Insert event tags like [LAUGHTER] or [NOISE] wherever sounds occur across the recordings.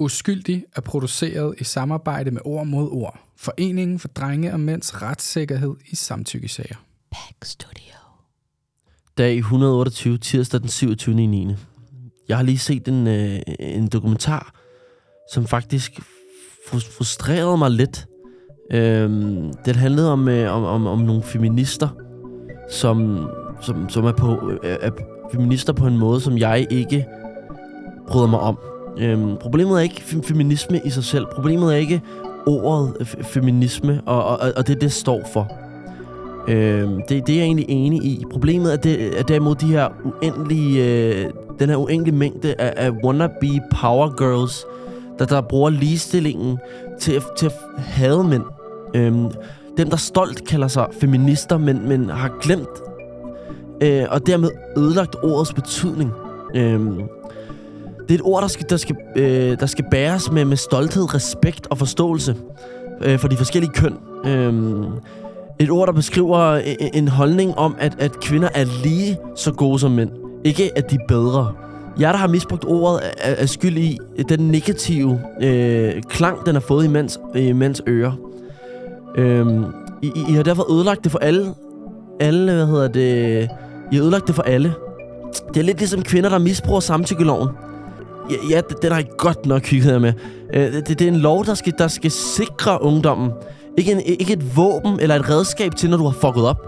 Uskyldig er produceret i samarbejde med Ord mod Ord. Foreningen for drenge og mænds retssikkerhed i samtykkesager. Back Studio. Dag 128, tirsdag den 27. 9. Jeg har lige set en, øh, en dokumentar, som faktisk fru- frustrerede mig lidt. Øhm, den handlede om, øh, om, om, om nogle feminister, som, som, som er, på, øh, er feminister på en måde, som jeg ikke bryder mig om. Øhm, problemet er ikke feminisme i sig selv. Problemet er ikke ordet øh, f- feminisme, og, og, og det, det står for. Øhm, det, det er jeg egentlig enig i. Problemet er, det, er derimod de her uendelige, øh, den her uendelige mængde af, af wannabe power girls, der, der bruger ligestillingen til, at- til at hade mænd. Øhm, dem, der stolt kalder sig feminister, men, men har glemt øh, og dermed ødelagt ordets betydning. Øhm, det er et ord, der skal, der skal, øh, der skal bæres med, med stolthed, respekt og forståelse øh, for de forskellige køn. Øh, et ord, der beskriver e- en holdning om, at, at kvinder er lige så gode som mænd. Ikke at de er bedre. Jeg, der har misbrugt ordet, er, er skyld i øh, den negative øh, klang, den har fået i mænds, i mænds ører. Øhm, I, I, I har derfor ødelagt det for alle. Alle, hvad hedder det... I har ødelagt det for alle. Det er lidt ligesom kvinder, der misbruger samtykkeloven. Ja, ja den har I godt nok hygget jer med. Øh, det, det er en lov, der skal, der skal sikre ungdommen. Ikke, en, ikke et våben eller et redskab til, når du har fucket op.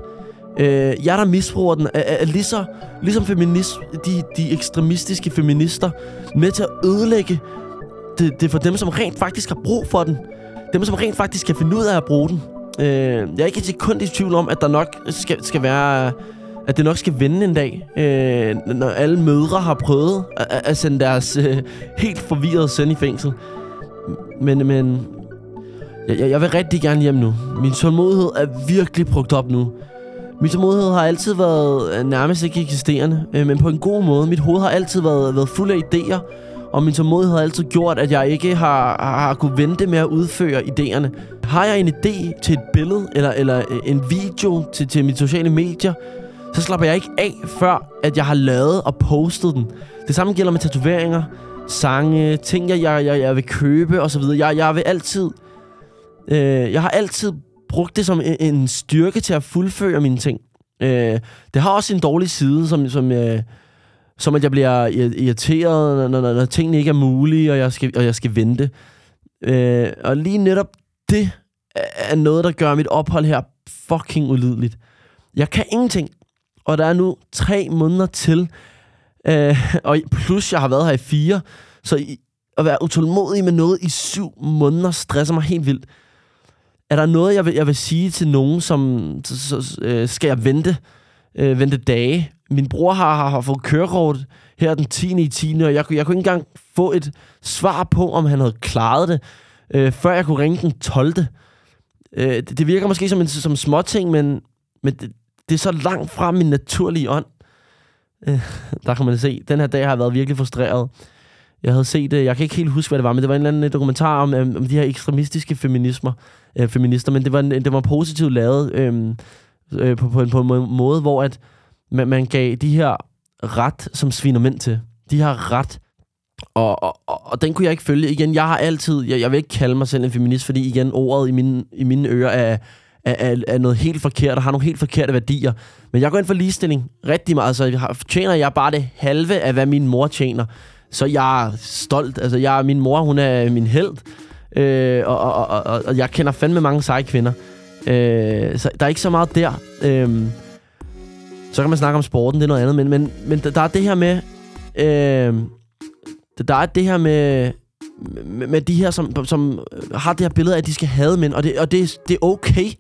Øh, jeg, der misbruger den, er, er, lige så, ligesom feminist, de, de ekstremistiske feminister med til at ødelægge det, det for dem, som rent faktisk har brug for den. Dem, som rent faktisk kan finde ud af at bruge den. Øh, jeg er ikke et sekund i tvivl om, at der nok skal, skal være... At det nok skal vende en dag, øh, når alle mødre har prøvet at, at- sende deres øh, helt forvirrede søn i fængsel. Men, men jeg, jeg vil rigtig gerne hjem nu. Min tålmodighed er virkelig brugt op nu. Min tålmodighed har altid været øh, nærmest ikke eksisterende, øh, men på en god måde. Mit hoved har altid været, været fuld af idéer, og min tålmodighed har altid gjort, at jeg ikke har, har, kunnet vente med at udføre idéerne. Har jeg en idé til et billede, eller, eller øh, en video til, til mine sociale medier, så slapper jeg ikke af, før at jeg har lavet og postet den. Det samme gælder med tatoveringer, sange, ting, jeg, jeg, jeg, jeg vil købe osv. Jeg, jeg vil altid... Øh, jeg har altid brugt det som en, en styrke til at fuldføre mine ting. Øh, det har også en dårlig side, som, som, øh, som at jeg bliver irriteret, når, når, når tingene ikke er mulige, og jeg skal, og jeg skal vente. Øh, og lige netop det er- er noget, der gør mit ophold her fucking ulideligt. Jeg kan ingenting, og der er nu tre måneder til, øh, [LAUGHS] og plus jeg har været her i fire, så i, at være utålmodig med noget i syv måneder stresser mig helt vildt. Er der noget, jeg vil, jeg vil sige til nogen, som så, så, øh, skal jeg vente, øh, vente dage? Min bror har, har, har fået kørekort her den 10. i 10. Og jeg, jeg kunne ikke engang få et svar på, om han havde klaret det, øh, før jeg kunne ringe den 12. Øh, det, det virker måske som en som småting, men, men det, det er så langt fra min naturlige ånd. Øh, [LAUGHS] der kan man se, den her dag har jeg været virkelig frustreret. Jeg havde set det, jeg kan ikke helt huske, hvad det var, men det var en eller anden øh, dokumentar om, om, om de her ekstremistiske feminismer, øh, feminister, men det var, en- det var positivt lavet øh, øh, på, på, en, på en måde, hvor at man, man gav de her ret, som sviner mænd til. De har ret. Og, og, og, og den kunne jeg ikke følge. Igen, jeg har altid, jeg, jeg vil ikke kalde mig selv en feminist, fordi igen, ordet i mine, i mine ører er, er, er, er noget helt forkert, og har nogle helt forkerte værdier. Men jeg går ind for ligestilling rigtig meget, så jeg har, tjener jeg bare det halve af, hvad min mor tjener. Så jeg er stolt. Altså, jeg, min mor, hun er min held. Øh, og, og, og, og, og jeg kender fandme mange seje kvinder. Øh, så der er ikke så meget der. Øh, så kan man snakke om sporten, det er noget andet. Men, men, men der, er det her med... Øh, der- der er det her med... Øhm, med, med de her, som, som har det her billede af, at de skal have mænd. Og det, og det, det er okay.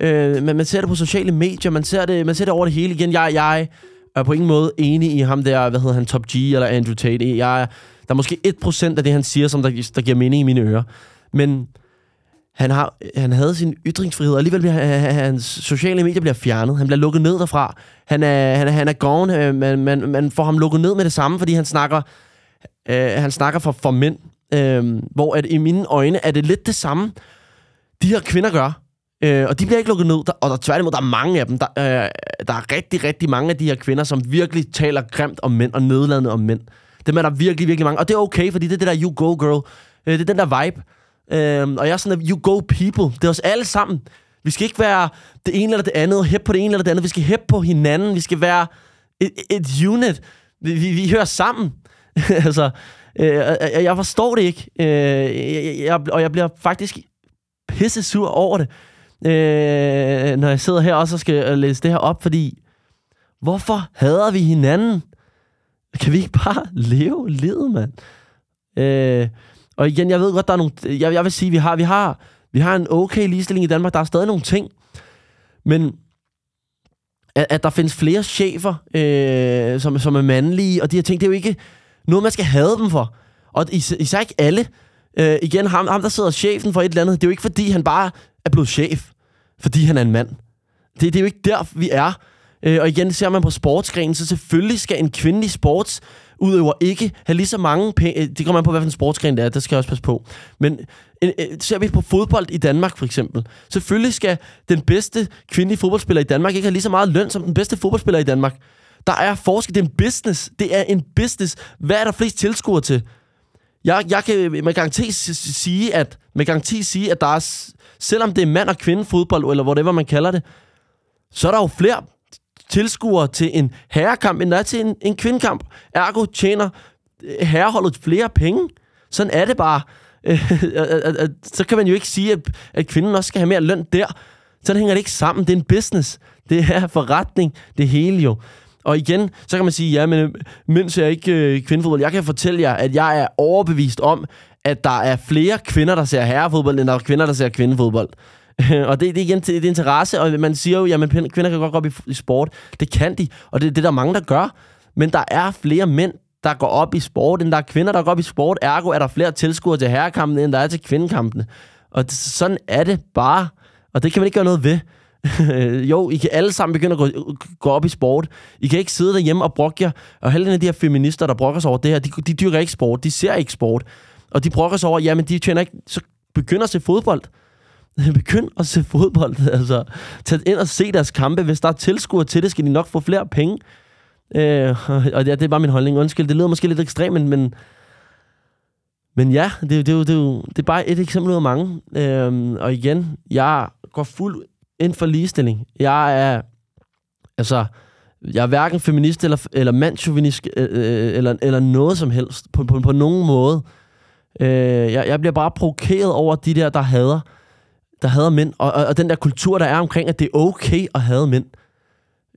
Øh, men man ser det på sociale medier. Man ser det, man ser det over det hele igen. Jeg, jeg er på ingen måde enig i ham der, hvad hedder han, Top G eller Andrew Tate. Jeg, er- der er måske 1% af det, han siger, som der, der giver mening i mine ører. Men han, har, han havde sin ytringsfrihed, og alligevel bliver han- hans sociale medier bliver fjernet. Han bliver lukket ned derfra. Han er, han er, han er gone. Øh, man, man, man får ham lukket ned med det samme, fordi han snakker, øh, han snakker for, for mænd. Øh, hvor at i mine øjne er det lidt det samme, de her kvinder gør. Øh, og de bliver ikke lukket ned. Der, og der, tværtimod, der er mange af dem. Der, øh, der er rigtig, rigtig mange af de her kvinder, som virkelig taler grimt om mænd og nedladende om mænd. Dem er der virkelig, virkelig mange. Og det er okay, fordi det er det der you go girl. Øh, det er den der vibe. Øh, og jeg er sådan, at you go people. Det er os alle sammen. Vi skal ikke være det ene eller det andet, hæppe på det ene eller det andet. Vi skal hæppe på hinanden. Vi skal være et, et unit. Vi, vi, vi hører sammen. [LAUGHS] altså, øh, jeg forstår det ikke. Øh, jeg, jeg, og jeg bliver faktisk pisse sur over det, øh, når jeg sidder her også og skal øh, læse det her op, fordi hvorfor hader vi hinanden? Kan vi ikke bare [LAUGHS] leve livet, mand? Øh, og igen, jeg ved godt, der er nogle... Jeg, jeg vil sige, vi har, vi har, vi har en okay ligestilling i Danmark. Der er stadig nogle ting. Men at, at der findes flere chefer, øh, som, som er mandlige, og de her ting, det er jo ikke noget, man skal have dem for. Og is, især ikke alle. Øh, igen, ham, ham, der sidder chefen for et eller andet, det er jo ikke, fordi han bare er blevet chef, fordi han er en mand. Det, det er jo ikke der, vi er. Øh, og igen, ser man på sportsgrenen, så selvfølgelig skal en kvindelig sports udøver ikke have lige så mange penge. Øh, det kommer man på, hvilken sportsgren det er. Det skal jeg også passe på. Men øh, øh, ser vi på fodbold i Danmark, for eksempel. Selvfølgelig skal den bedste kvindelige fodboldspiller i Danmark ikke have lige så meget løn som den bedste fodboldspiller i Danmark. Der er forskel. Det er en business. Det er en business. Hvad er der flest tilskuere til? Jeg, jeg kan med garanti sige, at, med garanti sige, at der er, selvom det er mand- og kvindefodbold, eller whatever man kalder det, så er der jo flere tilskuere til en herrekamp, end der er til en, en kvindekamp. Ergo tjener øh, herreholdet flere penge. Sådan er det bare. [LAUGHS] Øh, øh, så kan man jo ikke sige, at, at kvinden også skal have mere løn der. Så hænger det ikke sammen. Det er en business. Det er forretning. Det hele jo. Og igen, så kan man sige, ja, men øh, mens jeg ikke øh, kvindefodbold, jeg kan fortælle jer, at jeg er overbevist om, at der er flere kvinder, der ser herrefodbold, end der er kvinder, der ser kvindefodbold. [LAUGHS] og det, det er igen det er interesse, og man siger jo, at kvinder kan godt gå op i, i sport. Det kan de, og det, det er der mange, der gør. Men der er flere mænd, der går op i sport, end der er kvinder, der går op i sport. Ergo er der flere tilskuere til herrekampene, end der er til kvindekampene. Og det, sådan er det bare. Og det kan man ikke gøre noget ved. [LAUGHS] jo, I kan alle sammen begynde at gå, gå op i sport. I kan ikke sidde derhjemme og brokke jer. Og halvdelen af de her feminister, der brokker sig over det her, de, de dyrker ikke sport. De ser ikke sport. Og de brokker sig over, jamen de tjener ikke... Så begynder at se fodbold. Begynd at se fodbold. [LAUGHS] [LAUGHS] Altså, tag ind og se deres kampe. Hvis der er tilskuere til det, skal de nok få flere penge. Øh, og det, det er bare min holdning. Undskyld, det lyder måske lidt ekstremt, men, men, men ja, det, det, det, det, det er bare et eksempel ud af mange. Øh, og igen, jeg går fuld ind for ligestilling. Jeg er, altså, jeg er hverken feminist eller, eller mandchauvinist øh, øh, eller, eller noget som helst på, på, på nogen måde. Øh, jeg, jeg bliver bare provokeret over de der, der hader der hader mænd, og, og, og den der kultur, der er omkring, at det er okay at hade mænd.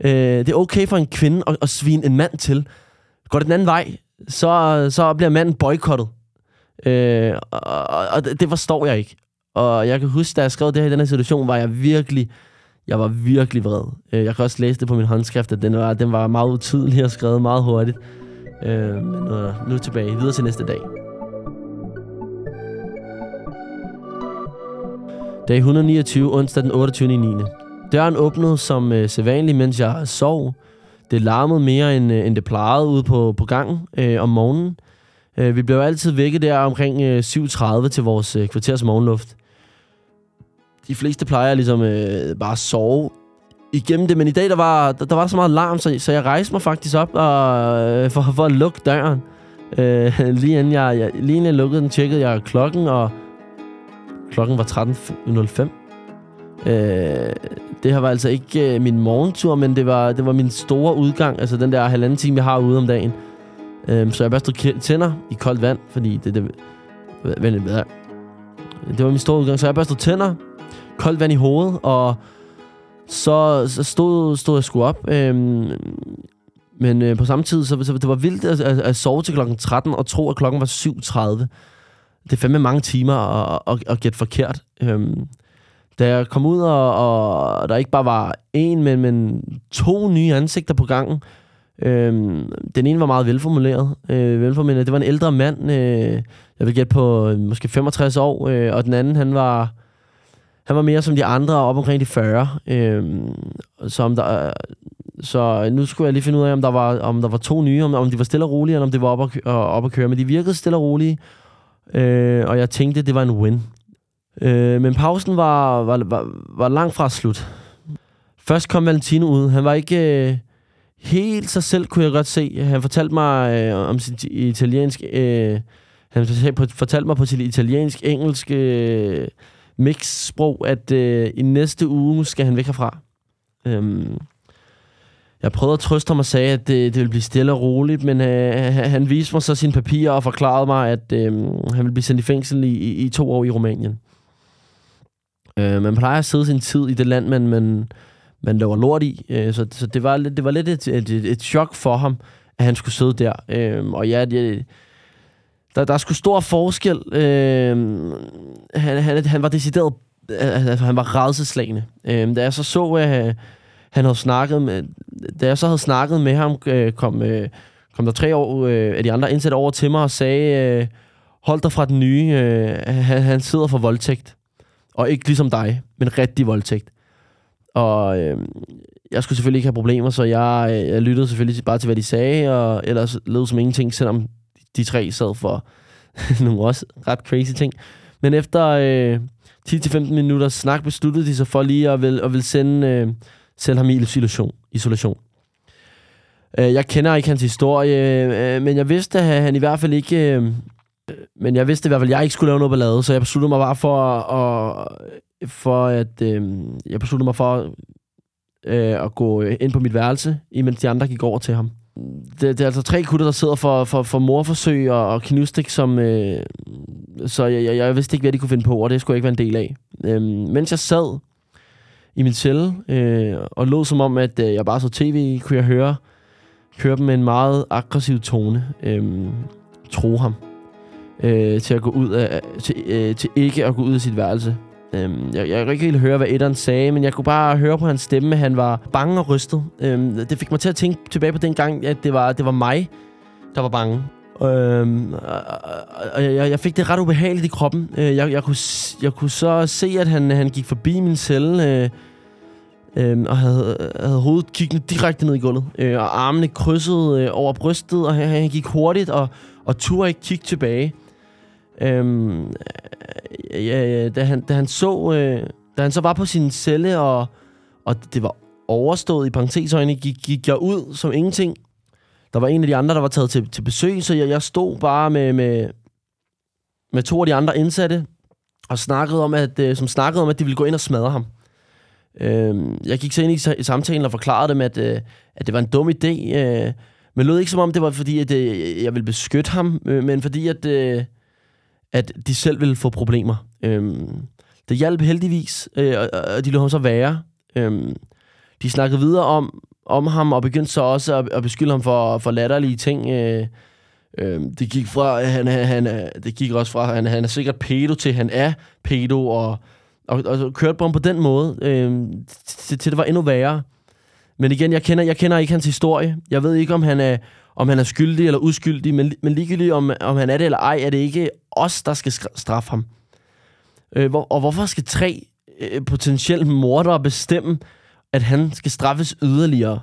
Øh, det er okay for en kvinde at, at svine en mand til. Går det den anden vej, så, så bliver manden boykottet. Øh, og, og, og det forstår jeg ikke. Og jeg kan huske, da jeg skrev det her i den her situation, var jeg virkelig, jeg var virkelig vred. Øh, jeg kan også læse det på min håndskrift, at den var, den var meget utydelig og skrevet meget hurtigt. Øh, men nu, nu tilbage. Videre til næste dag. Dag 129, onsdag den 28. 9. Døren åbnede som øh, sædvanligt, mens jeg sov. Det larmede mere, end, øh, end det plejede ude på, på gangen øh, om morgenen. Øh, vi blev altid vækket der omkring øh, 7.30 til vores øh, kvarters morgenluft. De fleste plejer ligesom øh, bare at sove igennem det, men i dag der var der, der var så meget larm, så, så jeg rejste mig faktisk op og, øh, for, for at lukke døren. Øh, [LAUGHS] lige, inden jeg, jeg, lige inden jeg lukkede den, tjekkede jeg klokken, og Klokken var 13.05. Øh, det her var altså ikke øh, min morgentur, men det var, det var min store udgang. Altså den der halvanden time, jeg har ude om dagen. Øh, så jeg børstede tænder i koldt vand, fordi det... det vent det, Det var min store udgang. Så jeg børstede tænder, koldt vand i hovedet, og så, så stod, stod jeg sgu op. Øhm, men øh, på samme tid, så, så det var vildt at, at, at sove til klokken 13 og tro, at klokken var 7.30 det er fandme mange timer at, at, at gætte forkert. Øhm, da jeg kom ud, og, og der ikke bare var en, men, men to nye ansigter på gangen. Øhm, den ene var meget velformuleret. Øh, velformuleret. Det var en ældre mand, øh, jeg vil gætte på øh, måske 65 år, øh, og den anden, han var, han var mere som de andre, op omkring de 40. Øhm, som der, så nu skulle jeg lige finde ud af, om der var, om der var to nye, om, om de var stille og rolige, eller om det var op at, øh, op at køre. Men de virkede stille og rolige, Øh, og jeg tænkte, det var en win. Øh, men pausen var, var, var, var langt fra slut. Først kom Valentino ud. Han var ikke, øh, helt sig selv, kunne jeg godt se. Han fortalte mig øh, om sit italiensk... Øh, han fortalte mig på sit italiensk-engelsk øh, mix-sprog, at øh, i næste uge skal han væk herfra. Øhm, jeg prøvede at trøste ham og sagde, at det, det ville blive stille og roligt, men øh, han viste mig så sine papirer og forklarede mig, at øh, han ville blive sendt i fængsel i, i, i to år i Rumænien. Øh, man plejer at sidde sin tid i det land, man, man, man laver lort i, øh, så, så det var, det var lidt et, et, et, et chok for ham, at han skulle sidde der. Øh, og ja, det, der, der er sgu stor forskel. Øh, han, han, han var decideret... Øh, altså, han var redselslagende. Øh, da jeg så så, at han havde snakket med... Da jeg så havde snakket med ham, øh, kom, øh, kom der tre år øh, af de andre indsatte over til mig og sagde, øh, hold dig fra den nye. Øh, han, han sidder for voldtægt. Og ikke ligesom dig, men rigtig voldtægt. Og øh, jeg skulle selvfølgelig ikke have problemer, så jeg, øh, jeg lyttede selvfølgelig bare til, hvad de sagde, og ellers lød som ingenting, selvom de tre sad for [LAUGHS] nogle også ret crazy ting. Men efter øh, 10-15 minutter snak besluttede de sig for lige at vil, at vil sende, øh, sende ham i isolation. isolation. Øh, jeg kender ikke hans historie, øh, men jeg vidste, at han i hvert fald ikke... Øh, men jeg vidste i hvert fald, at jeg ikke skulle lave noget ballade, så jeg besluttede mig bare for at, øh, for at øh, jeg besluttede mig for øh, at gå ind på mit værelse, imens de andre gik over til ham det, det er altså tre kutter, der sidder for, for, for morforsøg og, og knustik, som, øh, så jeg, jeg, jeg vidste ikke, hvad de kunne finde på, og det skulle jeg ikke være en del af. Øh, mens jeg sad i min celle øh, og lå som om, at øh, jeg bare så tv, kunne jeg høre, høre dem med en meget aggressiv tone øh, tro ham øh, til at gå ud af, til, øh, til ikke at gå ud af sit værelse. Øhm, jeg, jeg kunne ikke helt høre, hvad Edderen sagde, men jeg kunne bare høre på hans stemme, at han var bange og rystet. Øhm, det fik mig til at tænke tilbage på den gang, at det var, det var mig, der var bange. Øhm, og jeg, jeg fik det ret ubehageligt i kroppen. Øh, jeg, jeg, kunne, jeg kunne så se, at han, han gik forbi min celle, øh, øh, og havde, havde hovedet kiggende direkte ned i gulvet, øh, og armene krydsede øh, over brystet, og han, han gik hurtigt, og, og turde ikke kigge tilbage. Øhm, øh, ja, ja, da, han, da han så, øh, da han så var på sin celle, og, og det var overstået i parentesøjne, gik, gik jeg ud som ingenting. Der var en af de andre, der var taget til, til besøg, så jeg, jeg stod bare med, med, med to af de andre indsatte, og snakkede om, at, øh, som snakkede om, at de ville gå ind og smadre ham. Øhm, jeg gik så ind i, i samtalen og forklarede dem, at, øh, at det var en dum idé, øh, men lød ikke som om, det var fordi, at øh, jeg ville beskytte ham, øh, men fordi, at... Øh, at de selv ville få problemer. Øhm, det hjalp heldigvis, øh, og de lå ham så være. Øhm, de snakkede videre om, om ham, og begyndte så også at, at beskylde ham for, for latterlige ting. Øh, øh, det gik fra, han, han, det gik også fra, han, han er sikkert pedo til, han er pedo, og, og, og kørte på ham på den måde, øh, til, til det var endnu værre. Men igen, jeg kender, jeg kender ikke hans historie. Jeg ved ikke, om han er, om han er skyldig eller uskyldig, men, men ligegyldigt om, om han er det eller ej, er det ikke os, der skal straffe ham. Øh, hvor, og hvorfor skal tre øh, potentielle mordere bestemme, at han skal straffes yderligere?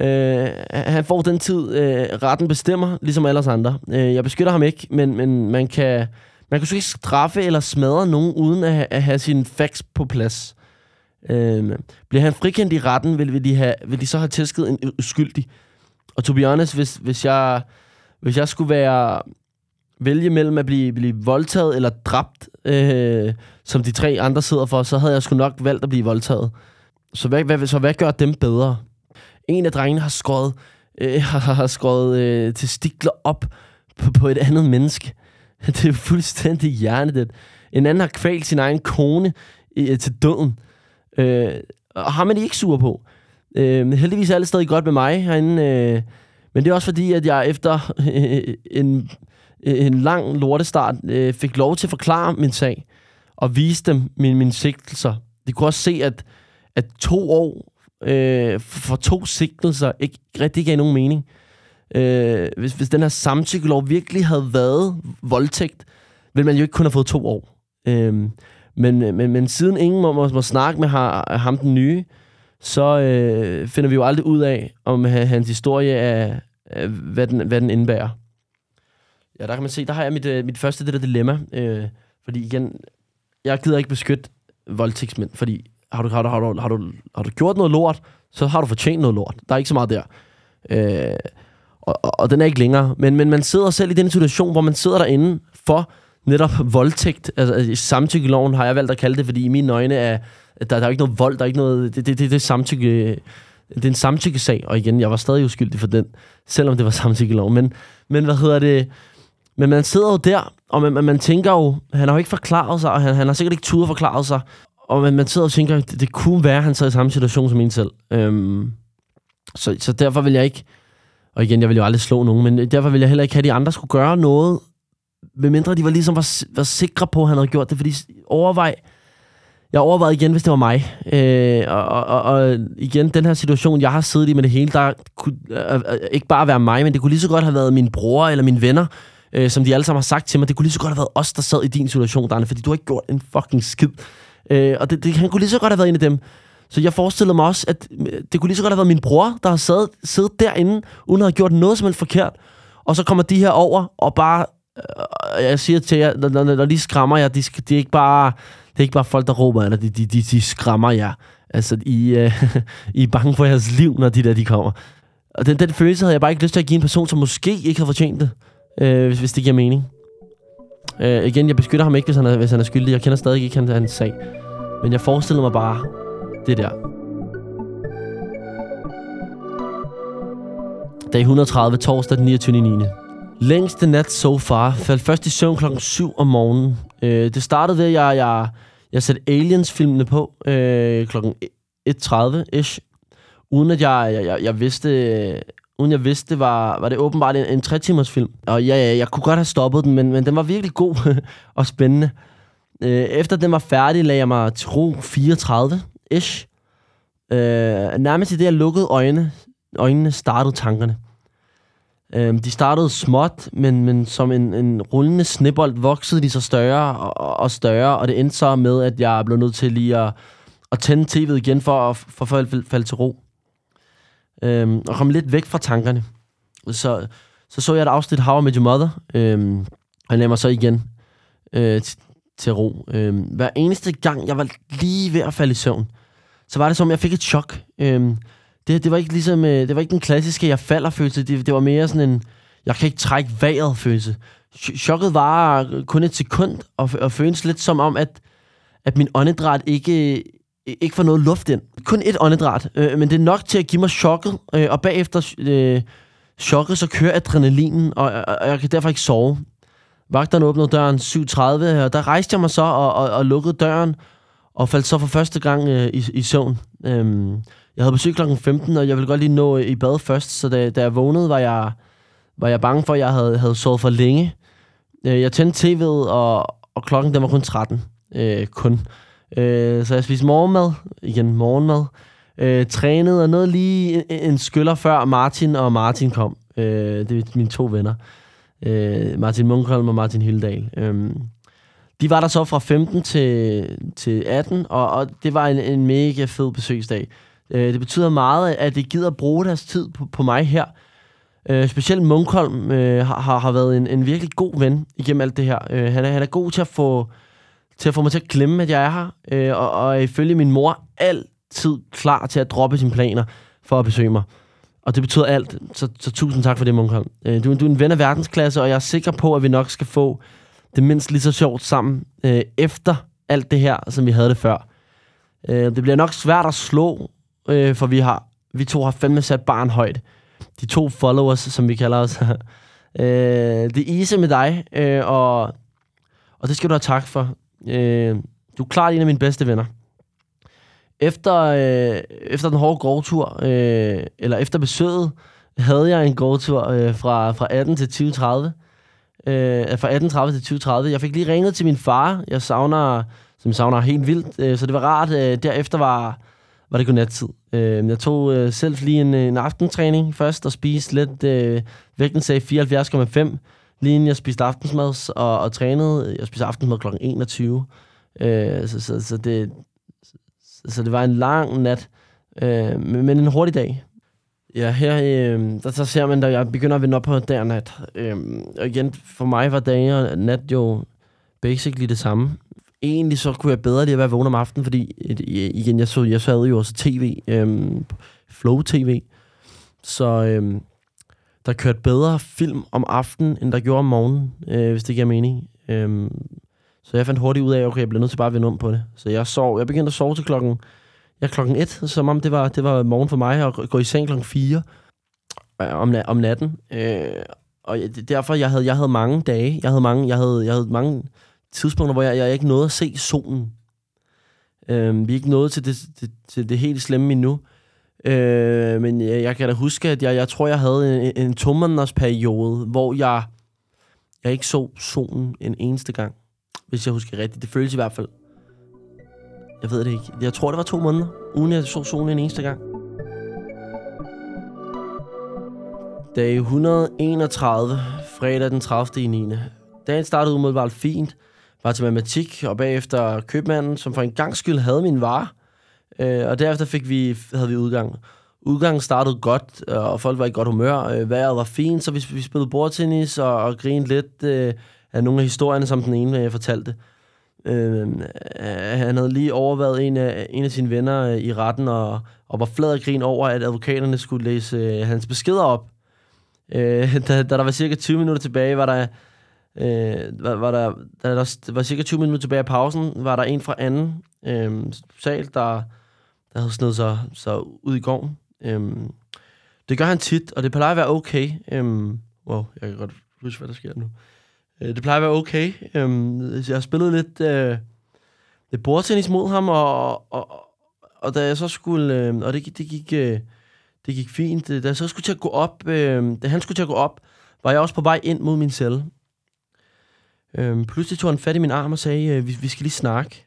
Øh, han får den tid, øh, retten bestemmer, ligesom alle os andre. Øh, jeg beskytter ham ikke, men, men man kan... Man kan ikke straffe eller smadre nogen, uden at, at have sine facts på plads. Øh, bliver han frikendt i retten, vil, vil, de have, vil de så have tæsket en uskyldig. Og to be honest, hvis, hvis, jeg, hvis jeg skulle være vælge mellem at blive, blive voldtaget eller dræbt, øh, som de tre andre sidder for, så havde jeg sgu nok valgt at blive voldtaget. Så hvad, hvad, så hvad gør dem bedre? En af drengene har skåret, øh, [LAUGHS] har skåret øh, testikler op på, på et andet menneske. [LAUGHS] Det er fuldstændig hjernedet. En anden har kvalt sin egen kone øh, til døden. Øh, og har man ikke sur på. Øh, heldigvis er alle stadig godt med mig herinde. Øh, men det er også fordi, at jeg efter øh, en, øh, en lang lortestart øh, fik lov til at forklare min sag og vise dem mine, mine sigtelser. De kunne også se, at, at to år øh, for to sigtelser ikke rigtig gav nogen mening. Øh, hvis, hvis den her samtykkelov virkelig havde været voldtægt, ville man jo ikke kun have fået to år. Øh, men, men, men siden ingen må, må, må snakke med ham den nye, så øh, finder vi jo aldrig ud af, om hans historie er, er hvad, den, hvad den indebærer. Ja, der kan man se, der har jeg mit, øh, mit første det der dilemma. Øh, fordi igen, jeg gider ikke beskytte voldtægtsmænd, fordi har du, har, du, har, du, har, du, har du gjort noget lort, så har du fortjent noget lort. Der er ikke så meget der. Øh, og, og, og den er ikke længere. Men, men man sidder selv i den situation, hvor man sidder derinde for netop voldtægt. Altså, altså samtykkeloven har jeg valgt at kalde det, fordi i mine øjne er, der, der er ikke noget vold, der er ikke noget... Det, det, det, det er samtykke... Det er en samtykkesag, og igen, jeg var stadig uskyldig for den, selvom det var samtykkelov. Men, men hvad hedder det? Men man sidder jo der, og man, man tænker jo, han har jo ikke forklaret sig, og han, han har sikkert ikke tudet forklaret sig, og man, man sidder og tænker, det, det kunne være, at han sad i samme situation som en selv. Øhm, så, så derfor vil jeg ikke, og igen, jeg vil jo aldrig slå nogen, men derfor vil jeg heller ikke have, at de andre skulle gøre noget, medmindre de var ligesom var, var sikre på, at han havde gjort det, fordi overvej, jeg overvejede igen, hvis det var mig. Øh, og, og, og igen, den her situation, jeg har siddet i med det hele, der kunne øh, øh, øh, ikke bare være mig, men det kunne lige så godt have været min bror eller mine venner, øh, som de alle sammen har sagt til mig. Det kunne lige så godt have været os, der sad i din situation, Danne, fordi du har ikke gjort en fucking skid. Øh, og det, det, han kunne lige så godt have været en af dem. Så jeg forestillede mig også, at øh, det kunne lige så godt have været min bror, der har siddet, siddet derinde, uden at have gjort noget som helst forkert. Og så kommer de her over, og bare... Øh, jeg siger til jer, når, når, når de skræmmer jer, de, de er ikke bare det er ikke bare folk, der råber, jer, de, de, de, de skræmmer jer. Altså, I, øh, [LAUGHS] I er bange for jeres liv, når de der de kommer. Og den, den følelse havde jeg bare ikke lyst til at give en person, som måske ikke har fortjent det, øh, hvis, hvis det giver mening. Øh, igen, jeg beskytter ham ikke, hvis han er, hvis han er skyldig. Jeg kender stadig ikke hans, hans sag. Men jeg forestiller mig bare det der. Dag 130, torsdag den 29. 9. Længste nat so far. Faldt først i søvn klokken 7 om morgenen. Øh, det startede ved, at jeg, jeg, jeg satte Aliens-filmene på øh, klokken e- 1.30-ish. Uden at jeg, jeg, jeg, jeg vidste... Øh, uden jeg vidste, var, var det åbenbart en, en 3-timers film. Og ja, ja, jeg kunne godt have stoppet den, men, men den var virkelig god [LAUGHS] og spændende. Øh, efter den var færdig, lagde jeg mig til ro 34-ish. Øh, nærmest i det, jeg lukkede øjnene, øjnene, startede tankerne. Øhm, de startede småt, men, men som en, en rullende snibbold voksede de så større og, og større, og det endte så med, at jeg blev nødt til lige at, at tænde tv'et igen for at for, for falde til ro. Øhm, og komme lidt væk fra tankerne. Så så, så jeg et afsnit How I Met Your Mother, øhm, og lagde mig så igen øh, til ro. Øhm, hver eneste gang, jeg var lige ved at falde i søvn, så var det som, jeg fik et chok. Øhm, det, det var ikke ligesom, øh, det var ikke den klassiske, jeg falder følelse. Det, det var mere sådan en, jeg kan ikke trække vejret følelse. Chokket var kun et sekund, og, og føles lidt som om, at, at min åndedræt ikke, øh, ikke får noget luft ind. Kun et åndedræt, øh, men det er nok til at give mig chokket, øh, og bagefter øh, chokket, så kører adrenalinen, og, og, og jeg kan derfor ikke sove. Vagterne åbnede døren 7.30, og der rejste jeg mig så og, og, og lukkede døren, og faldt så for første gang øh, i, i søvn. Øh, jeg havde besøg klokken 15, og jeg ville godt lige nå øh, i bad først, så da, da jeg vågnede, var jeg, var jeg bange for, at jeg havde, havde sovet for længe. Øh, jeg tændte tv'et, og, og klokken den var kun 13. Øh, kun. Øh, så jeg spiste morgenmad. Igen morgenmad. Øh, trænede og nåede lige en, en skyller før Martin og Martin kom. Øh, det er mine to venner. Øh, Martin Munkholm og Martin Hildal. Øh, de var der så fra 15 til, til 18, og, og det var en, en mega fed besøgsdag. Øh, det betyder meget, at de gider bruge deres tid på, på mig her. Øh, specielt Munkholm øh, har, har været en, en virkelig god ven igennem alt det her. Øh, han, er, han er god til at få til at få mig til at glemme, at jeg er her. Øh, og, og ifølge min mor altid klar til at droppe sine planer for at besøge mig. Og det betyder alt. Så, så tusind tak for det, Munkholm. Øh, du, du er en ven af verdensklasse, og jeg er sikker på, at vi nok skal få det mindst lige så sjovt sammen øh, efter alt det her, som vi havde det før. Øh, det bliver nok svært at slå øh, for vi har vi to har fandme sat barn højt. De to followers, som vi kalder os. [LAUGHS] øh, det er Ise med dig, øh, og, og det skal du have tak for. Øh, du er klart en af mine bedste venner. Efter, øh, efter den hårde gårdtur, øh, eller efter besøget, havde jeg en gårdtur øh, fra, fra 18 til 2030. Øh, fra 18.30 til 2030. Jeg fik lige ringet til min far. Jeg savner, som jeg savner helt vildt. Øh, så det var rart. Øh, derefter var var det godnattid. Øh, jeg tog øh, selv lige en, øh, en aftentræning først og spiste lidt. Øh, vægten sagde 74,5 lige inden jeg spiste aftensmad og, og trænede. Øh, jeg spiste aftensmad kl. 21. Øh, så, så, så, det, så, så det var en lang nat, øh, men en hurtig dag. Ja, her øh, der, der ser man, at jeg begynder at vende op på dag og nat. Øh, og igen, for mig var dag og nat jo basically det samme egentlig så kunne jeg bedre lige at være vågen om aftenen, fordi øh, øh, igen, jeg, så, jeg sad jo også tv øhm, Flow TV. Så øhm, der kørte bedre film om aftenen, end der gjorde om morgenen, øh, hvis det giver mening. Øhm, så jeg fandt hurtigt ud af, okay, jeg bliver nødt til bare at vende om på det. Så jeg sov, jeg begyndte at sove til klokken, ja, klokken et, som om det var, det var morgen for mig, og gå i seng klokken 4 øh, om, na- om natten. Øh, og derfor, jeg havde, jeg havde mange dage, jeg havde mange, jeg havde, jeg havde mange tidspunkter, hvor jeg, jeg ikke nåede at se solen. Øh, vi er ikke nået til det, det, til det helt slemme endnu. Øh, men jeg, jeg kan da huske, at jeg, jeg tror, jeg havde en, en to periode, hvor jeg, jeg ikke så solen en eneste gang. Hvis jeg husker rigtigt. Det føles i hvert fald. Jeg ved det ikke. Jeg tror, det var to måneder, uden jeg så solen en eneste gang. Dag 131, fredag den 30. i 9. Dagen startede umiddelbart fint. Var til matematik, og bagefter købmanden, som for en gang skyld havde min vare. Øh, og derefter fik vi, havde vi udgang. Udgangen startede godt, øh, og folk var i godt humør. Øh, vejret var fint, så vi, vi spillede bordtennis og, og grinede lidt øh, af nogle af historierne, som den ene jeg fortalte. Øh, øh, han havde lige overvejet en af, en af sine venner øh, i retten, og, og var flad af grin over, at advokaterne skulle læse øh, hans beskeder op. Øh, [LAUGHS] da, da der var cirka 20 minutter tilbage, var der... Øh, var, var der, da der var cirka 20 minutter tilbage af pausen, var der en fra anden øh, sal, der, der havde snedet sig, sig ud i gården. Øh, det gør han tit, og det plejer at være okay. Øh, wow, jeg kan godt huske, hvad der sker nu. Øh, det plejer at være okay. Øh, jeg har spillet lidt, øh, lidt bordtennis mod ham, og, og, og da jeg så skulle... Øh, og det, det gik... Øh, det gik fint. Da jeg så skulle til at gå op, øh, da han skulle til at gå op, var jeg også på vej ind mod min celle. Øh, pludselig tog han fat i min arm og sagde, øh, vi, vi skal lige snakke.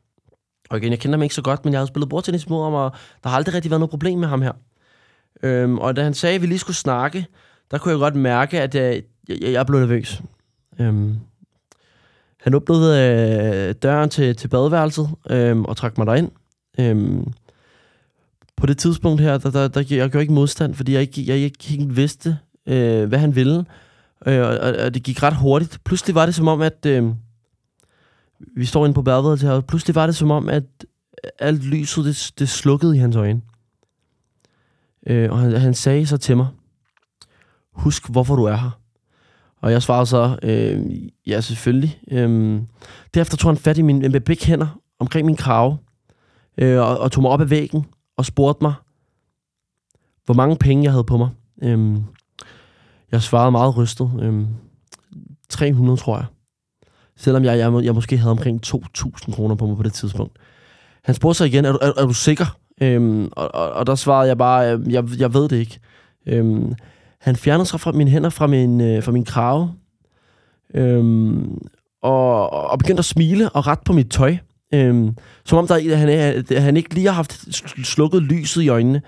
Og igen, jeg kender ham ikke så godt, men jeg havde spillet bordtennis mod ham, og der har aldrig rigtig været noget problem med ham her. Øh, og da han sagde, at vi lige skulle snakke, der kunne jeg godt mærke, at øh, jeg, jeg, jeg blev nervøs. Øh, han åbnede øh, døren til, til badeværelset øhm, og trak mig derind. Øh, på det tidspunkt her, der, der, der, jeg gjorde ikke modstand, fordi jeg ikke, jeg ikke helt vidste, øh, hvad han ville. Øh, og, og det gik ret hurtigt. Pludselig var det som om, at... Øh, vi står inde på badeværelset her, og pludselig var det som om, at alt lyset, det, det slukkede i hans øjne. Øh, og han, han sagde så til mig, husk, hvorfor du er her. Og jeg svarede så, øh, ja, selvfølgelig. Øh, derefter tog han fat i min, med begge hænder omkring min krave, øh, og, og tog mig op ad væggen, og spurgte mig, hvor mange penge jeg havde på mig. Øh, jeg svarede meget rystet. Øhm, 300, tror jeg. Selvom jeg, jeg, jeg måske havde omkring 2.000 kroner på mig på det tidspunkt. Han spurgte sig igen, er du, er, er du sikker? Øhm, og, og, og der svarede jeg bare, øh, jeg, jeg ved det ikke. Øhm, han fjernede sig fra mine hænder fra min, øh, fra min krave. Øhm, og, og begyndte at smile og ret på mit tøj. Øhm, som om der, han, han ikke lige har haft slukket lyset i øjnene.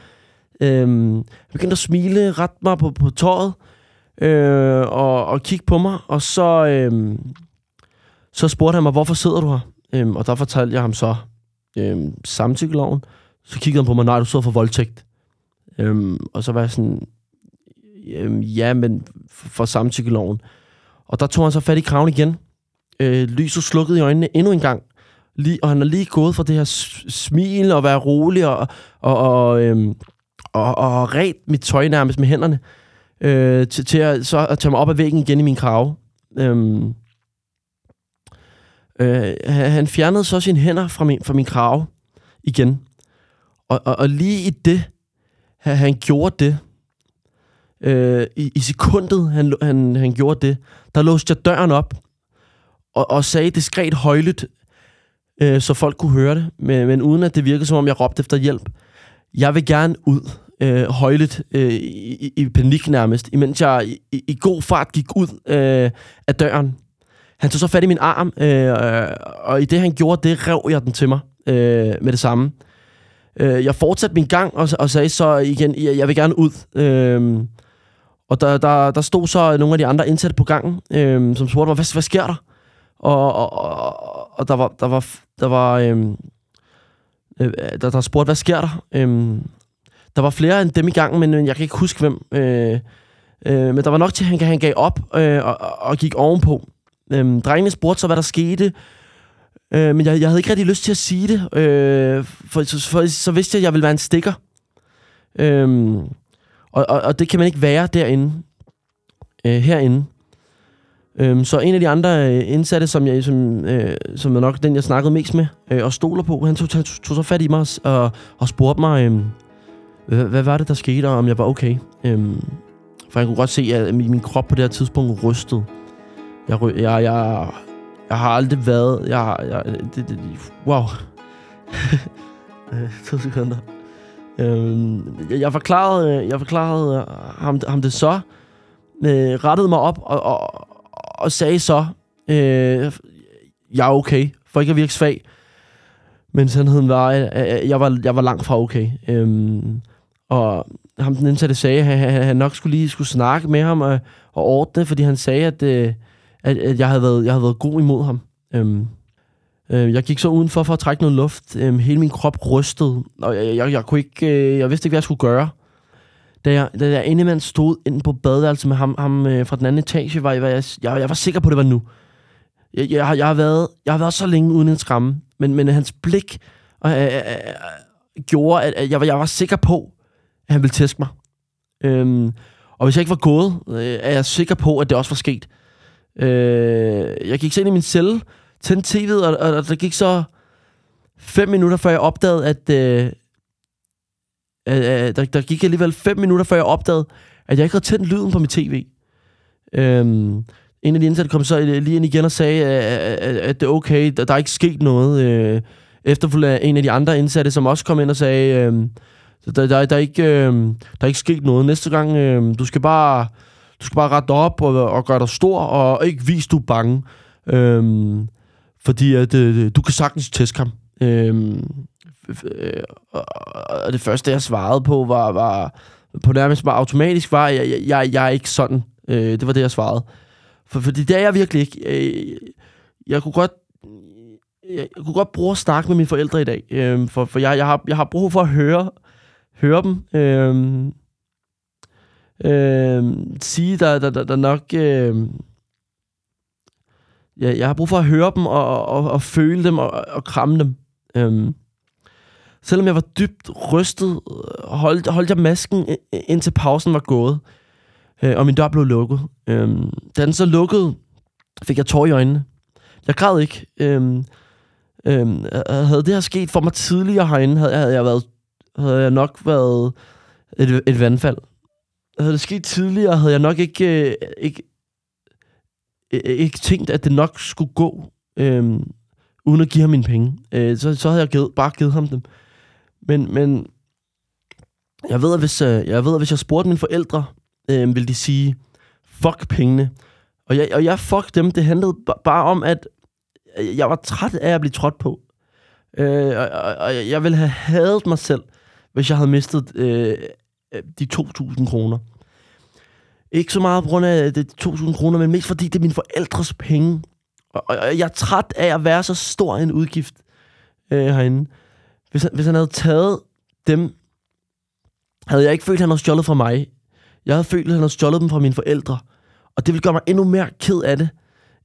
Øhm, han begyndte at smile, ret mig på, på tøjet, øh, og, og kigge på mig, og så, øh, så spurgte han mig, hvorfor sidder du her? Øh, og der fortalte jeg ham så øh, samtykkeloven. Så kiggede han på mig, nej, du sidder for voldtægt. Øh, og så var jeg sådan, øh, ja, men for samtykkeloven. Og der tog han så fat i kraven igen. Øh, lyset slukkede i øjnene endnu en gang lige, og han er lige gået fra det her smil og være rolig og, og, og, øhm, og, og ret mit tøj nærmest med hænderne øh, til, til at, så at tage mig op ad væggen igen i min krave. Øhm, øh, han fjernede så sine hænder fra min, fra min krave igen. Og, og, og lige i det, han gjorde det, øh, i, i sekundet han, han, han gjorde det, der låste jeg døren op og, og sagde diskret højlydt, øh, så folk kunne høre det, men, men uden at det virkede som om, jeg råbte efter hjælp. Jeg vil gerne ud øh, højligt, øh, i, i panik nærmest, imens jeg i, i god fart gik ud øh, af døren. Han tog så fat i min arm, øh, og i det han gjorde det, rev jeg den til mig øh, med det samme. Øh, jeg fortsatte min gang og, og sagde så igen, jeg, jeg vil gerne ud. Øh, og der, der, der stod så nogle af de andre indsatte på gangen, øh, som spurgte mig, hvad, hvad sker der? Og, og, og, og der var, der var, der var, øh, øh der, der spurgte, hvad sker der? Øhm, der var flere end dem i gang, men jeg kan ikke huske hvem. Øh, øh, men der var nok til, at han, han gav op øh, og, og gik ovenpå. Øh, drengene spurgte så, hvad der skete. Øh, men jeg, jeg havde ikke rigtig lyst til at sige det, øh, for, for, for så vidste jeg, at jeg ville være en stikker. Øh, og, og, og det kan man ikke være derinde. Øh, herinde. Øhm, så en af de andre øh, indsatte, som jeg som, øh, som er nok den, jeg snakkede mest med øh, og stoler på, han tog, tog, tog så fat i mig og, og spurgte mig, øh, hvad, hvad var det, der skete, og om jeg var okay. Øhm, for jeg kunne godt se, at min, min krop på det her tidspunkt rystede. Jeg, jeg, jeg, jeg har aldrig været... Jeg, jeg, det, det, wow. [LAUGHS] Øh, to sekunder. Øhm, jeg, jeg forklarede, øh, jeg forklarede øh, ham, ham det så, øh, rettede mig op og, og, og sagde så, øh, jeg er okay, for ikke at virke svag. Men sandheden var, at jeg var, jeg var langt fra okay. Øhm, og ham den indsatte sagde, at han, han nok skulle lige skulle snakke med ham og, og ordne, fordi han sagde, at, øh, at, at jeg, havde været, jeg havde været god imod ham. Øhm, øh, jeg gik så udenfor for at trække noget luft. Øhm, hele min krop rystede, og jeg, jeg, jeg, kunne ikke, øh, jeg vidste ikke, hvad jeg skulle gøre. Da jeg, da jeg indimellem stod ind på badeværelset med ham, ham øh, fra den anden etage, var jeg, jeg, jeg, jeg var sikker på, at det var nu. Jeg, jeg, jeg, har, været, jeg har været så længe uden en skræmme, men, men hans blik øh, øh, øh, øh gjorde, at, at jeg, jeg var sikker på, at han ville tæske mig. Øhm, og hvis jeg ikke var gået, øh, er jeg sikker på, at det også var sket. Øh, jeg gik så ind i min celle, tændte tv'et, og, og, og der gik så fem minutter, før jeg opdagede, at... Øh, øh, der, der gik alligevel fem minutter, før jeg opdagede, at jeg ikke havde tændt lyden på mit tv. Øhm, en af de indsatte kom så lige ind igen og sagde, at, at, at det er okay, der, der er ikke sket noget. Øh, efterfulgt af en af de andre indsatte, som også kom ind og sagde, øh, der, der, der, er ikke, øh, der er ikke sket noget. Næste gang, øh, du skal bare du skal bare rette op og, og gøre dig stor, og ikke vise, du er bange. Øh, fordi at, øh, du kan sagtens tæske ham. Øhm, øh, øh, og det første, jeg svarede på, var, var på nærmest bare automatisk, var, jeg, jeg, jeg, jeg er ikke sådan. Øh, det var det, jeg svarede. For, fordi det er jeg virkelig ikke. Øh, jeg kunne godt jeg, jeg kunne godt bruge at snakke med mine forældre i dag, øh, for, for jeg, jeg, har, jeg har brug for at høre, høre dem øh, øh, sige, der, der, der, der nok... Øh, ja, jeg har brug for at høre dem og, og, og føle dem og, og kramme dem. Øh, selvom jeg var dybt rystet, holdt, holdt jeg masken indtil pausen var gået, øh, og min dør blev lukket. Øh, da den så lukkede, fik jeg tår i øjnene. Jeg græd ikke. Øh, Øhm, øhm havde det her sket for mig tidligere herinde, havde, havde, jeg, været, havde jeg nok været et, et vandfald. Havde det sket tidligere, havde jeg nok ikke, øh, ikke, øh, øh ikke tænkt, at det nok skulle gå, øh, uden at give ham mine penge. Øh, så, så havde jeg givet, bare givet ham dem. Men, men jeg ved, at hvis, øh, jeg ved, at hvis jeg spurgte mine forældre, øh, ville de sige, fuck pengene. Og jeg, og jeg fuck dem. Det handlede bare om, at øh, jeg var træt af at blive trådt på. Øh, og, og, og jeg ville have hadet mig selv, hvis jeg havde mistet øh, øh de 2.000 kroner. Ikke så meget på grund af øh, de 2.000 kroner, men mest fordi det er mine forældres penge. Og, og, jeg er træt af at være så stor en udgift øh, herinde. Hvis han, hvis han havde taget dem, havde jeg ikke følt, at han havde stjålet fra mig. Jeg havde følt, at han havde stjålet dem fra mine forældre. Og det ville gøre mig endnu mere ked af det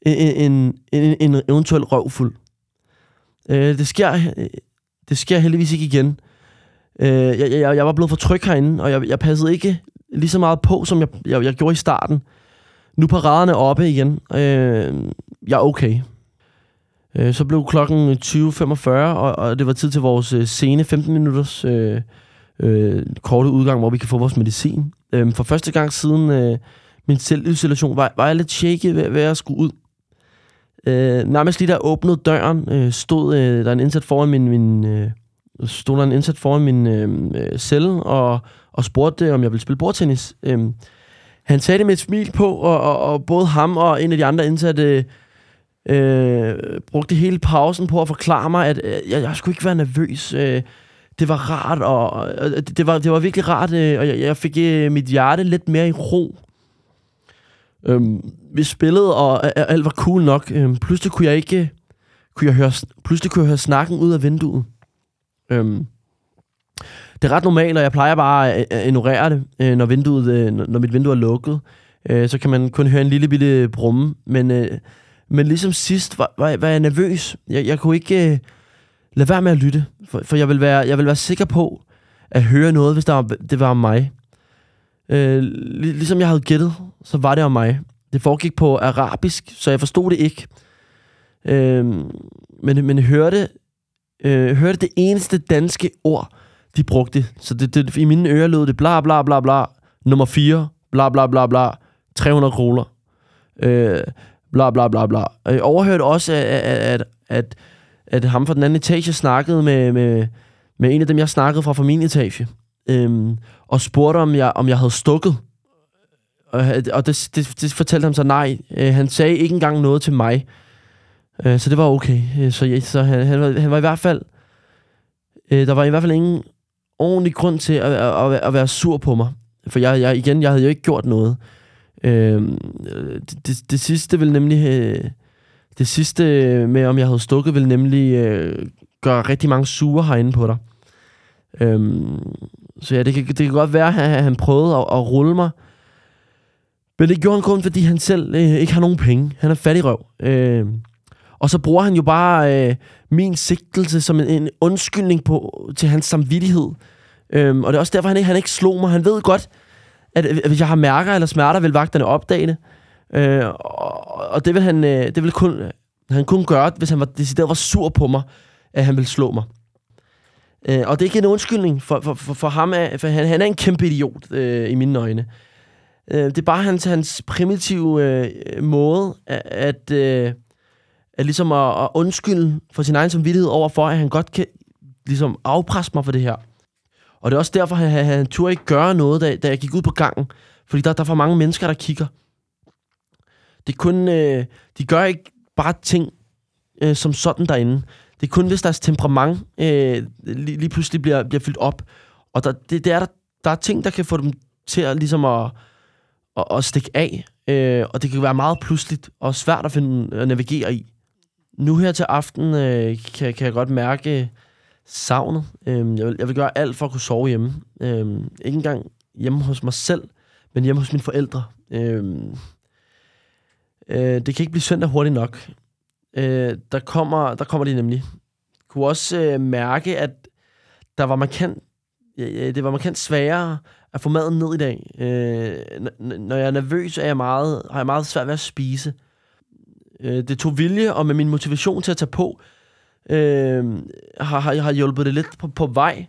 en, en, en, en eventuel røvfuld. Øh, det, sker, øh, det sker heldigvis ikke igen. Øh, jeg, jeg, jeg var blevet for tryg herinde, og jeg, jeg passede ikke lige så meget på, som jeg, jeg, jeg gjorde i starten. Nu på raderne oppe igen. Øh, jeg er okay. Øh, så blev klokken 20.45, og, og det var tid til vores øh, sene 15 minutters øh, øh, korte udgang, hvor vi kan få vores medicin. Øh, for første gang siden øh, min selvisolation var, var jeg lidt shaky ved, ved at skulle ud. Øh, nærmest lige der åbnede døren, øh, stod øh, der en indsat foran min, min øh, stod der en indsat foran min øhm, øh, celle og, og spurgte, om jeg ville spille bordtennis. Øh, han sagde det med et smil på, og, og, og både ham og en af de andre indsatte øh, brugte hele pausen på at forklare mig, at øh, jeg, jeg skulle ikke være nervøs. Øh, det var rart, og, og det, var, det var virkelig rart, øh, og jeg, jeg fik øh, mit hjerte lidt mere i ro. Øhm, vi spillede, og alt var cool nok. Øhm, pludselig kunne jeg ikke... Øh, kunne jeg høre, pludselig kunne jeg høre snakken ud af vinduet. Øhm, det er ret normalt, og jeg plejer bare at ignorere det, øh, når, vinduet, øh, når mit vindue er lukket. Øh, så kan man kun høre en lille bitte brumme. Men, øh, men ligesom sidst var, var, var jeg nervøs. Jeg, jeg kunne ikke øh, lade være med at lytte, for, for jeg, vil være, jeg vil være sikker på, at høre noget, hvis der var, det var om mig. Øh, lig- ligesom jeg havde gættet, så var det om mig. Det foregik på arabisk, så jeg forstod det ikke. Øh, men, men hørte, øh, hørte det eneste danske ord, de brugte. Så det, det, i mine ører lød det bla bla bla bla, nummer 4, bla bla bla bla, 300 kroner. Øh, bla bla bla bla. Og jeg overhørte også, at, at, at, at, ham fra den anden etage snakkede med, med, med en af dem, jeg snakkede fra fra min etage. Øhm, og spurgte, om jeg, om jeg havde stukket. Og, og det, det, det fortalte ham så nej. Øh, han sagde ikke engang noget til mig. Øh, så det var okay. Øh, så jeg, så han, han, var, han var i hvert fald... Øh, der var i hvert fald ingen ordentlig grund til at, at, at, at være sur på mig. For jeg, jeg, igen, jeg havde jo ikke gjort noget. Øh, det, det, det sidste vil nemlig... Øh, det sidste med, om jeg havde stukket, vil nemlig øh, gøre rigtig mange sure herinde på dig. Øhm, så ja, det kan, det kan godt være, at han, han prøvede at, at rulle mig. Men det gjorde han kun, fordi han selv øh, ikke har nogen penge. Han er fattig røv. Øh, og så bruger han jo bare øh, min sigtelse som en, en undskyldning på, til hans samvittighed. Øhm, og det er også derfor, han ikke, han ikke slog mig. Han ved godt, at, at hvis jeg har mærker eller smerter, vil vagterne opdage det. Øh, og, og det vil han, øh, det vil kun, han kun gøre, hvis han var, decideret var sur på mig, at han ville slå mig. Øh, og det er ikke en undskyldning for, for, for, for ham, er, for han, han er en kæmpe idiot øh, i mine øjne. Øh, det er bare hans, hans primitive øh, måde at, at, øh, at, ligesom at, at undskylde for sin egen samvittighed over for, at han godt kan ligesom afpresse mig for det her. Og det er også derfor, at han, han turde ikke gøre noget, da, da jeg gik ud på gangen. Fordi der, der er for mange mennesker, der kigger. Det er kun, øh, de gør ikke bare ting øh, som sådan derinde. Det er kun, hvis deres temperament øh, lige, lige pludselig bliver, bliver fyldt op. Og der, det, det er der, der er ting, der kan få dem til at, ligesom at, at, at stikke af. Øh, og det kan være meget pludseligt og svært at, finde, at navigere i. Nu her til aften øh, kan, kan jeg godt mærke savnet. Øhm, jeg, vil, jeg vil gøre alt for at kunne sove hjemme. Øhm, ikke engang hjemme hos mig selv, men hjemme hos mine forældre. Øhm, øh, det kan ikke blive søndag hurtigt nok. Øh, der, kommer, der kommer de nemlig. Jeg kunne også øh, mærke, at der var markant, ja, det var markant sværere at få maden ned i dag. Øh, når jeg er nervøs, er jeg meget, har jeg meget svært ved at spise. Øh, Øh, det tog vilje, og med min motivation til at tage på, øh, har, har, har hjulpet det lidt på, på vej.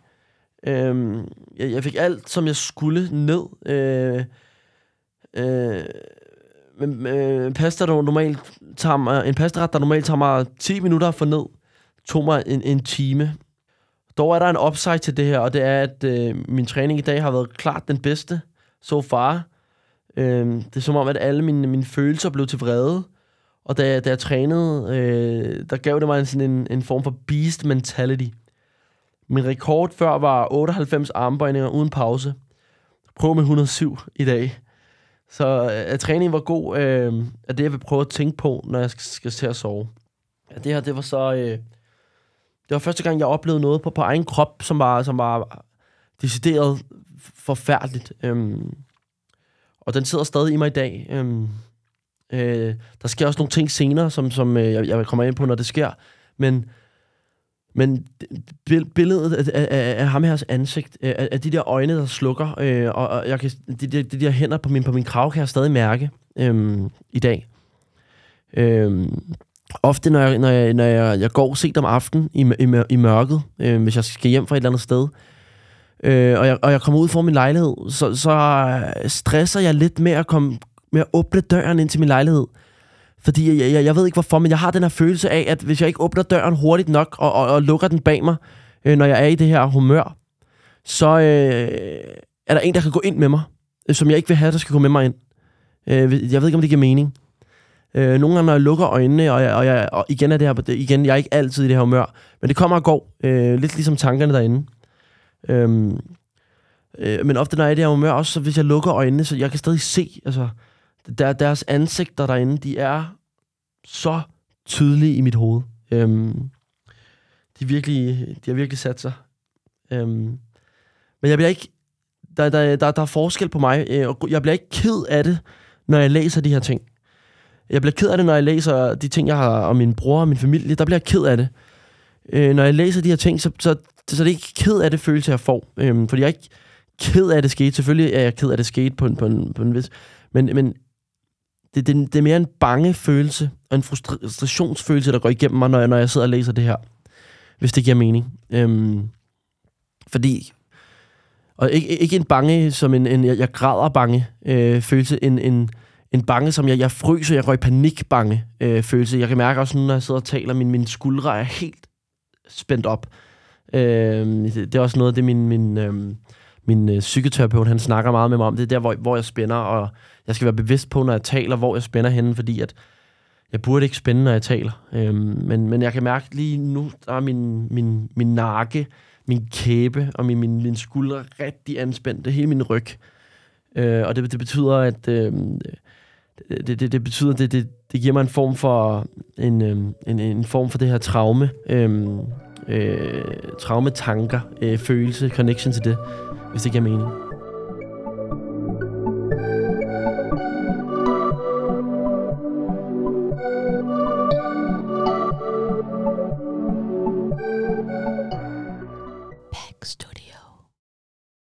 Øh, jeg, jeg fik alt, som jeg skulle, ned. Øh, øh, men, øh, pasta, der normalt tager mig, en pastaret, der normalt tager mig 10 minutter at få ned, tog mig en, en time. Dog er der en upside til det her, og det er, at øh, min træning i dag har været klart den bedste so far. Øh, det er som om, at alle mine, mine følelser blev til vrede. Og da, da jeg trænede, øh, der gav det mig en, sådan en, en form for beast mentality. Min rekord før var 98 armbøjninger uden pause. Prøv med 107 i dag. Så øh, at træningen var god, øh, er det, jeg vil prøve at tænke på, når jeg skal, skal til at sove. Ja, det her, det var så... Øh, det var første gang, jeg oplevede noget på, på egen krop, som var, som var decideret forfærdeligt. Øhm, og den sidder stadig i mig i dag. Øhm, øh, der sker også nogle ting senere, som, som øh, jeg, jeg kommer ind på, når det sker. Men, men billedet af, af, af ham her ansigt, øh, af, af de der øjne, der slukker, øh, og, og jeg kan, de, de, de der hænder på min, på min krav, kan jeg stadig mærke øh, i dag. Øh, ofte, når jeg, når jeg, når jeg, jeg går sent om aftenen i, i, i mørket, øh, hvis jeg skal hjem fra et eller andet sted, øh, og, jeg, og jeg kommer ud for min lejlighed, så, så stresser jeg lidt med at, komme, med at åbne døren ind til min lejlighed. Fordi jeg, jeg, jeg ved ikke hvorfor, men jeg har den her følelse af, at hvis jeg ikke åbner døren hurtigt nok og, og, og lukker den bag mig, øh, når jeg er i det her humør, så øh, er der en, der kan gå ind med mig, øh, som jeg ikke vil have, der skal gå med mig ind. Øh, jeg ved ikke, om det giver mening. Øh, nogle gange, når jeg lukker øjnene, og, jeg, og, jeg, og igen er det her, igen, jeg er ikke altid i det her humør, men det kommer og går, øh, lidt ligesom tankerne derinde. Øh, øh, men ofte, når jeg er i det her humør, også så hvis jeg lukker øjnene, så jeg kan stadig se, altså, der, deres ansigter derinde, de er så tydelige i mit hoved. Øhm, de, virkelig, de har virkelig sat sig. Øhm, men jeg bliver ikke... Der, der, der, der er forskel på mig, øh, og jeg bliver ikke ked af det, når jeg læser de her ting. Jeg bliver ked af det, når jeg læser de ting, jeg har om min bror og min familie. Der bliver jeg ked af det. Øh, når jeg læser de her ting, så, så så det er ikke ked af det følelse, jeg får. Øhm, fordi jeg er ikke ked af det skete. Selvfølgelig er jeg ked af det skete på en, på en, på en vis... Men, men det, det, det er mere en bange følelse og en frustrationsfølelse, der går igennem mig, når jeg, når jeg sidder og læser det her. Hvis det giver mening. Øhm, fordi... Og ikke, ikke en bange som en, en jeg, jeg græder bange øh, følelse, en, en, en bange, som jeg, jeg fryser, jeg går i panik bange øh, følelse. Jeg kan mærke også, når jeg sidder og taler, min, min skuldre er helt spændt op. Øh, det, det er også noget af det, min, min, øh, min øh, psykoterapeut, han snakker meget med mig om. Det er der, hvor, hvor jeg spænder, og jeg skal være bevidst på, når jeg taler, hvor jeg spænder henne, fordi at jeg burde ikke spænde, når jeg taler. Øhm, men, men jeg kan mærke lige nu, der er min, min, min nakke, min kæbe og min, min, min skulder rigtig anspændt. Det hele min ryg. Øh, og det, det betyder, at... Øh, det, det, det betyder, det, det, det giver mig en form for en, øh, en, en form for det her traume, øh, øh, traumetanker, øh, følelse, connection til det, hvis det giver mening.